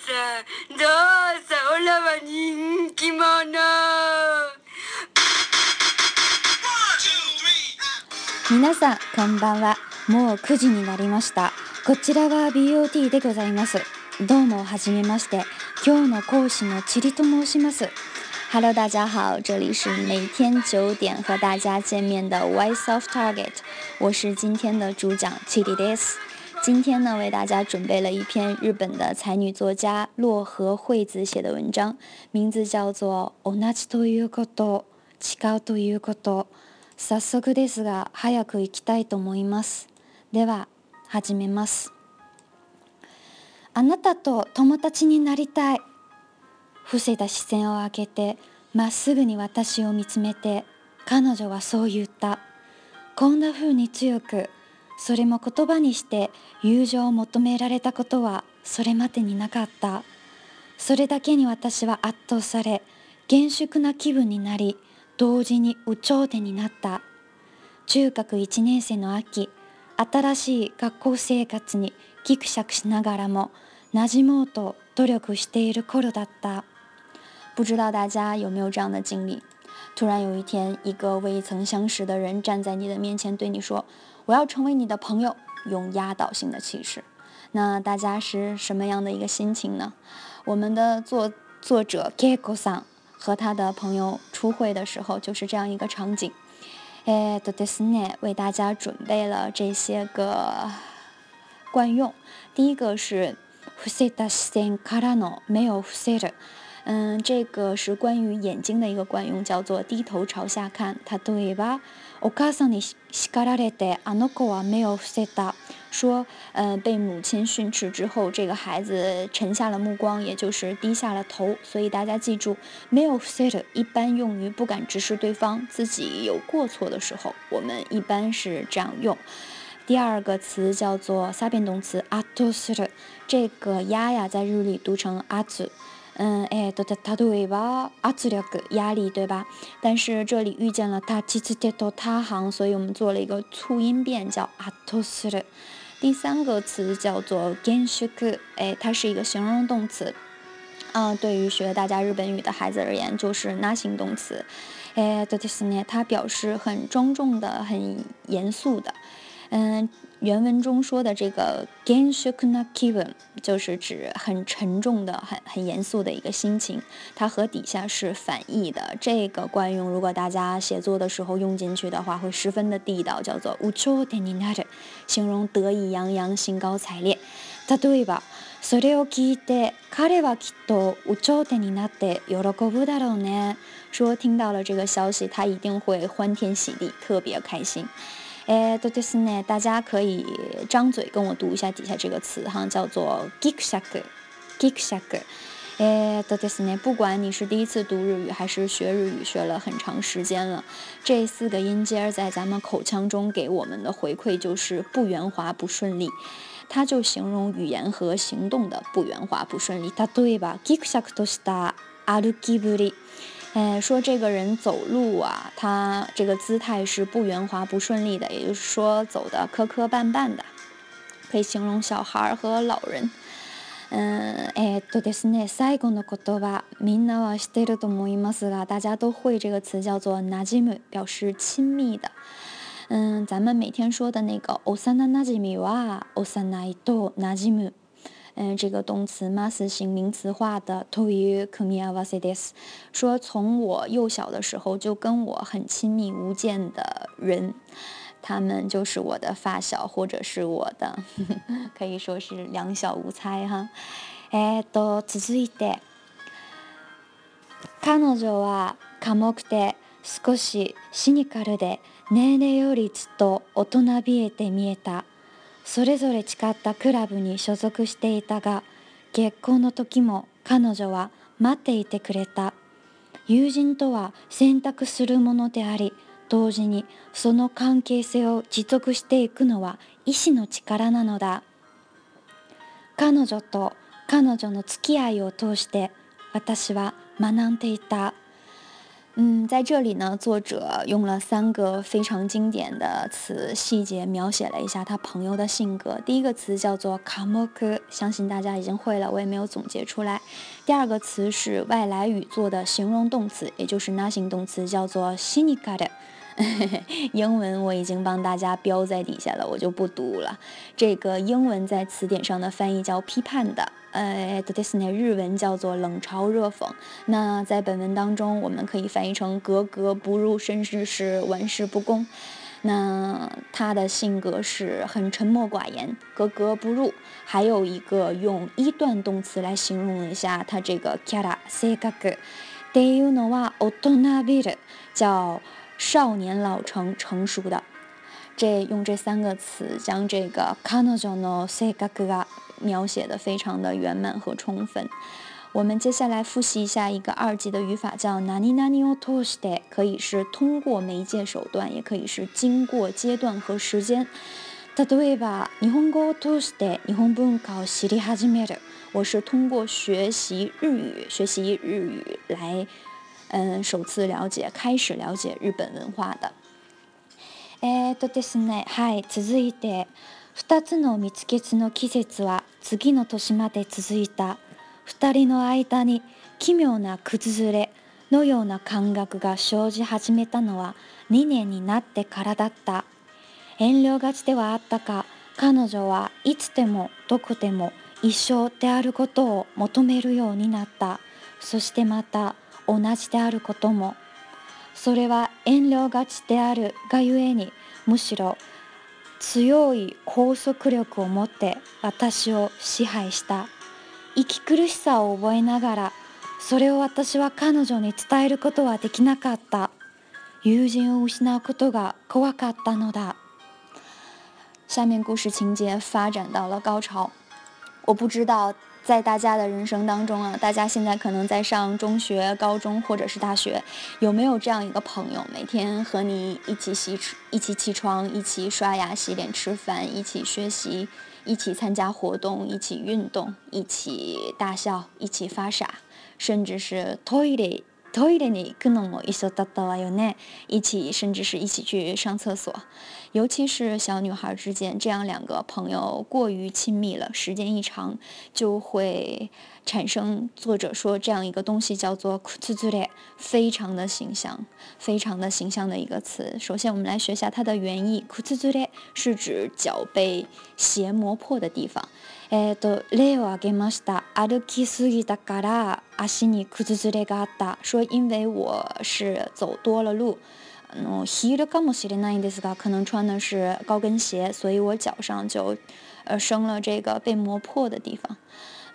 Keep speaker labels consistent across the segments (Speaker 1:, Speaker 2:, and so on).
Speaker 1: さどうさオラは人気者
Speaker 2: 皆さんこんばんはもう9時になりましたこちらは BOT でございますどうもはじめまして今日の講師のちりと申します Hello，大家好，这里是每天九点和大家见面的 Y s of Target，我是今天的主讲 Chili Days。今天呢，为大家准备了一篇日本的才女作家洛河惠子写的文章，名字叫做《同じということ違うということ》。早速ですが、早く行きたいと思います。では始めます。あなたと友達になりたい。伏せた視線を開けて、まっすぐに私を見つめて、彼女はそう言った。こんな風に強く。それも言葉にして友情を求められたことはそれまでになかったそれだけに私は圧倒され厳粛な気分になり同時に有頂天になった中学1年生の秋新しい学校生活にギクシャクしながらも馴染もうと努力している頃だった不知道大家有没有这样的经历？突然有一天，一个未曾相识的人站在你的面前，对你说：“我要成为你的朋友，用压倒性的气势。那大家是什么样的一个心情呢？我们的作作者 Keigo n 和他的朋友初会的时候，就是这样一个场景。诶的 h e d i s n e 为大家准备了这些个惯用，第一个是 h u s e t a s h i e n kara no”，没有 h u s e t a 嗯，这个是关于眼睛的一个惯用，叫做低头朝下看，它对吧？说，呃，被母亲训斥之后，这个孩子沉下了目光，也就是低下了头。所以大家记住，没有说一般用于不敢直视对方，自己有过错的时候，我们一般是这样用。第二个词叫做三变动词，这个呀呀在日语里读成 a t u 嗯，哎，多得它的尾巴，阿兹列个压力，对吧？但是这里遇见了他，其次得到它行，所以我们做了一个促音变，叫阿托斯勒。第三个词叫做 genshuku，哎，它是一个形容动词。嗯，对于学大家日本语的孩子而言，就是拉形容词。哎，到底是呢？它表示很庄重的，很严肃的。嗯，原文中说的这个 genshuku na kiven。就是指很沉重的、很很严肃的一个心情，它和底下是反义的。这个惯用，如果大家写作的时候用进去的话，会十分的地道，叫做“ウチョテンニ形容得意洋洋、兴高采烈，答对吧？それで聞いた彼はきっとウチョテンニナテ喜ぶだろうね。说听到了这个消息，他一定会欢天喜地，特别开心。っ到底是呢？大家可以张嘴跟我读一下底下这个词哈，叫做 “gekshaku”。gekshaku。哎，到底是呢？不管你是第一次读日语，还是学日语学了很长时间了，这四个音节在咱们口腔中给我们的回馈就是不圆滑、不顺利。它就形容语言和行动的不圆滑、不顺利，它对吧？gekshaku to star arukiburi。哎，说这个人走路啊，他这个姿态是不圆滑、不顺利的，也就是说走的磕磕绊绊的，可以形容小孩和老人。嗯，哎，大家都会这个词叫做 n a j 表示亲密的。嗯，咱们每天说的那个 “osana najimu” 哇 o s a 嗯，这个动词 masu 形名词化的 to y kimiawasides，说从我幼小的时候就跟我很亲密无间的人，他们就是我的发小或者是我的，可以说是两小无猜哈。诶，と続いて、彼女は寡目で少しシニカルで年齢よりずっと大人びえて見えた。それぞれ誓ったクラブに所属していたが結婚の時も彼女は待っていてくれた友人とは選択するものであり同時にその関係性を持続していくのは意志の力なのだ彼女と彼女の付き合いを通して私は学んでいた。嗯，在这里呢，作者用了三个非常经典的词，细节描写了一下他朋友的性格。第一个词叫做“卡莫克”，相信大家已经会了，我也没有总结出来。第二个词是外来语做的形容动词，也就是 n o 形动词叫做“斯尼克勒”。英文我已经帮大家标在底下了，我就不读了。这个英文在词典上的翻译叫“批判的”，呃，d i s n e y 日文叫做“冷嘲热讽”。那在本文当中，我们可以翻译成“格格不入”，甚至是“玩世不恭”。那他的性格是很沉默寡言，格格不入。还有一个用一段动词来形容一下他这个“キャラ性格”，っていうのは大人びる，叫。少年老成、成熟的，这用这三个词将这个 o n o s ノセ a グ a 描写的非常的圆满和充分。我们接下来复习一下一个二级的语法，叫 nani ニをトゥーステ，可以是通过媒介手段，也可以是经过阶段和时间。答对吧？日本語をトゥーステ、日本文を習い始めた。我是通过学习日语，学习日语来。うん、首次了解、開始了解日本文化的。えっとですね、はい、続いて、2つの蜜月の季節は次の年まで続いた。2人の間に奇妙な崩れのような感覚が生じ始めたのは2年になってからだった。遠慮がちではあったか、彼女はいつでもどこでも一生であることを求めるようになった。そしてまた、同じであることもそれは遠慮がちであるがゆえにむしろ強い拘束力を持って私を支配した息苦しさを覚えながらそれを私は彼女に伝えることはできなかった友人を失うことが怖かったのだ下面故事情节发展到了高潮我不知道在大家的人生当中啊，大家现在可能在上中学、高中或者是大学，有没有这样一个朋友，每天和你一起洗、一起起床、一起刷牙、洗脸、吃饭、一起学习、一起参加活动、一起运动、一起大笑、一起发傻，甚至是 toilet イレに行くのも一起打打玩玩呢，一起甚至是一起去上厕所，尤其是小女孩之间，这样两个朋友过于亲密了，时间一长就会。产生作者说这样一个东西叫做 “kuzure”，非常的形象，非常的形象的一个词。首先，我们来学一下它的原意，“kuzure” 是指脚被鞋磨破的地方。诶，do lewa gemasta aduki sugi d u z u r e g a t a 说因为我是走多了路，嗯，hiru kamushi ni n a n d s a 可能穿的是高跟鞋，所以我脚上就，呃，生了这个被磨破的地方。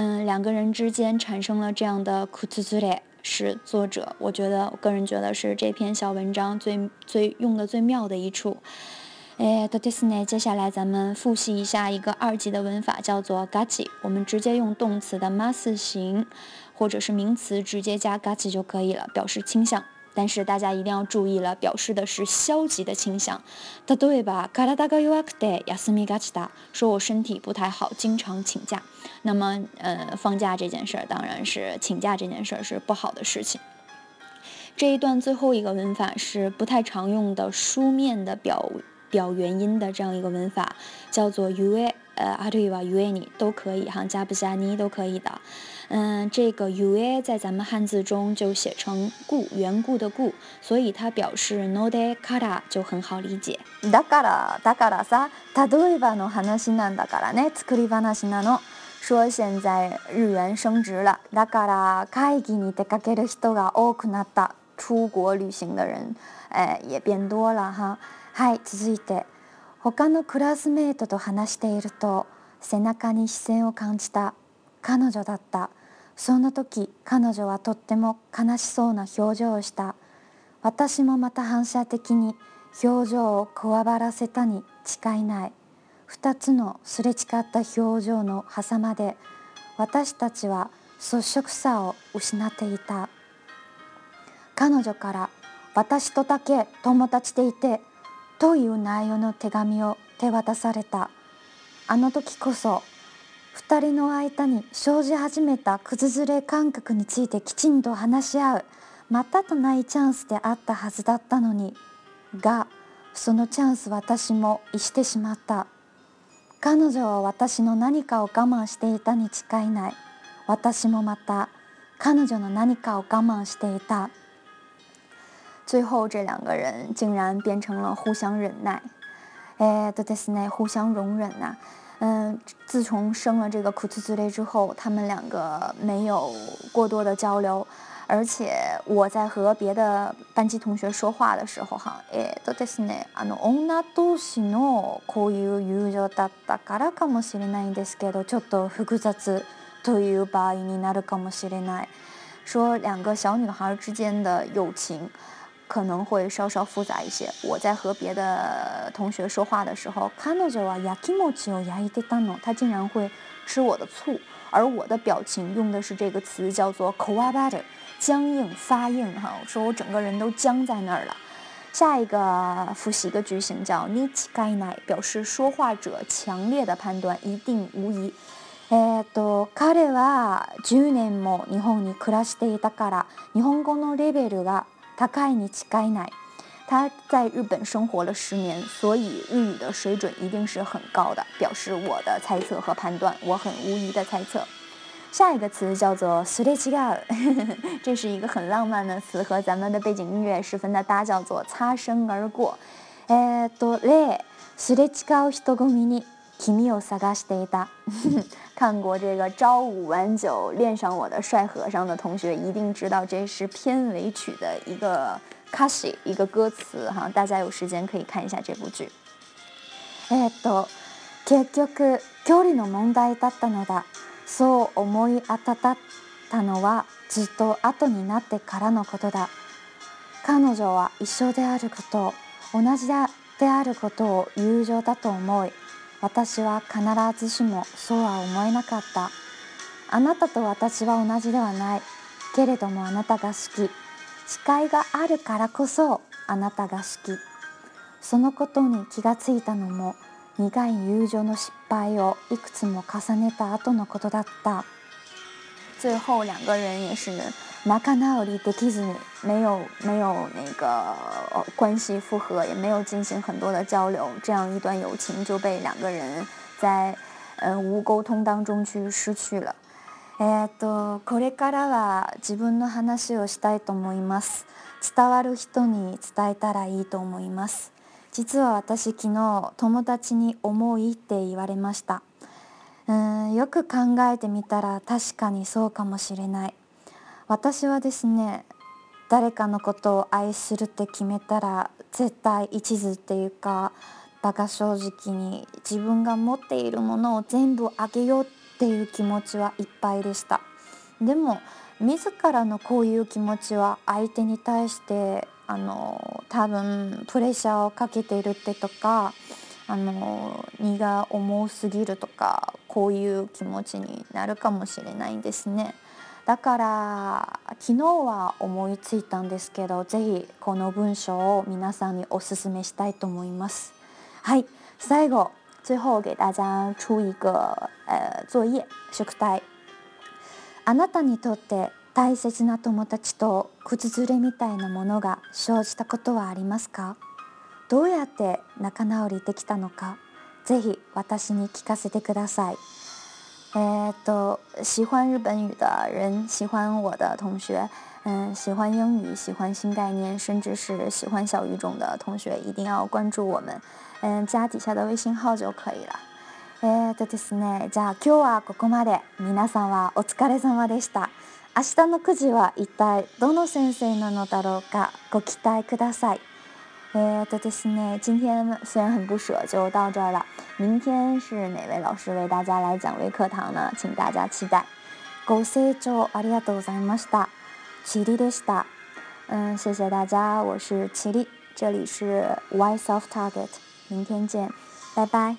Speaker 2: 嗯，两个人之间产生了这样的 r e 是作者。我觉得，我个人觉得是这篇小文章最最用的最妙的一处。哎，到底是呢？接下来咱们复习一下一个二级的文法，叫做 “gachi”。我们直接用动词的 mas 形，或者是名词直接加 gachi 就可以了，表示倾向。但是大家一定要注意了，表示的是消极的倾向。说“我身体不太好，经常请假”。那么，呃，放假这件事儿，当然是请假这件事儿是不好的事情。这一段最后一个文法是不太常用的书面的表表原因的这样一个文法，叫做 “u a”。呃，例えば、原你都可以哈，加不加你都可以的。嗯，这个 “u a” 在咱们汉字中就写成“故”，缘故的“故”，所以它表示 “no de kara” 就很好理解。だから、だからさ、例えばの話なんだからね、作り話なの。说现在日元升值了，だから、海外にでかける人が多くなった。出国旅行的人哎也变多了哈。はい、続いて。他のクラスメートと話していると背中に視線を感じた彼女だったその時彼女はとっても悲しそうな表情をした私もまた反射的に表情をこわばらせたに違いない2つのすれ違った表情の狭間で私たちは率直さを失っていた彼女から「私とだけ友達でいてという内容の手紙を手渡されたあの時こそ2人の間に生じ始めたずれ感覚についてきちんと話し合うまたとないチャンスであったはずだったのにがそのチャンス私も逸してしまった彼女は私の何かを我慢していたに違いない私もまた彼女の何かを我慢していた。最后，这两个人竟然变成了互相忍耐，哎，对对对，互相容忍呐。嗯，自从生了这个库兹库雷之后，他们两个没有过多的交流。而且我在和别的班级同学说话的时候，哈，哎，对对对，那个女同子的，这种友情だったからかもしれないんですけど，ちょっと複雑という場合になるかもしれない。说两个小女孩之间的友情。可能会稍稍复杂一些。我在和别的同学说话的时候，他竟然会吃我的醋，而我的表情用的是这个词，叫做 k o a b t 僵硬、发硬。哈，说我整个人都僵在那儿了。下一个复习一个句型，叫 “nichi n i 表示说话者强烈的判断，一定无疑。哎，都，他了，十年么日本里住了一天，从日本语的水平是。他该你起干奶，他在日本生活了十年，所以日语的水准一定是很高的。表示我的猜测和判断，我很无疑的猜测。下一个词叫做“ s e c h i g ル”，这是一个很浪漫的词，和咱们的背景音乐十分的搭，叫做“擦身而过”。诶，ドレスレチ c h i と a み o 君を探していた。看过这个《朝五晚九》恋上我的帅和尚的同学一定知道，这是片尾曲的一个歌詞一个歌词哈。大家有时间可以看一下这部剧。えっと、結局距離の問題だったのだ。そう思い当たったのはずっと後になってからのことだ。彼女は一緒であること、同じであることを友情だと思い。私は必ずしもそうは思えなかったあなたと私は同じではないけれどもあなたが好き誓いがあるからこそあなたが好きそのことに気がついたのも苦い友情の失敗をいくつも重ねた後のことだった最後两个人也是仲直りできずに没有没有那个关系复合，也没有进行很多的交流，这样一段友情就被两个人在呃无沟通当中去失去了。えっとこれからは自分の話をしたいと思います。伝わる人に伝えたらいいと思います。実は私昨日友達に思いって言われました。うんよく考えてみたら確かにそうかもしれない。私はですね誰かのことを愛するって決めたら絶対一途っていうか馬鹿正直に自分が持っているものを全部あげようっていう気持ちはいっぱいでしたでも自らのこういう気持ちは相手に対してあの多分プレッシャーをかけているってとかあの荷が重すぎるとかこういう気持ちになるかもしれないんですね。だから昨日は思いついたんですけど是非この文章を皆さんにおすすめしたいと思います。はい最後最后给大家出一个呃作业宿題。あなたにとって大切な友達と靴ずれみたいなものが生じたことはありますかどうやって仲直りできたのか是非私に聞かせてください。哎，都喜欢日本语的人，喜欢我的同学，嗯，喜欢英语，喜欢新概念，甚至是喜欢小语种的同学，一定要关注我们，嗯，加底下的微信号就可以了。哎，这里是呢，加 Q 啊，国公妈的，みなさんはお疲れ様でした。明日のクジはいったいどの先生なのだろうか、ご期待ください。哎，大家好呢！今天虽然很不舍，就到这儿了。明天是哪位老师为大家来讲微课堂呢？请大家期待。ご成長ありがとうございました。千里でした。嗯，谢谢大家，我是千丽，这里是 Ysoft Target。明天见，拜拜。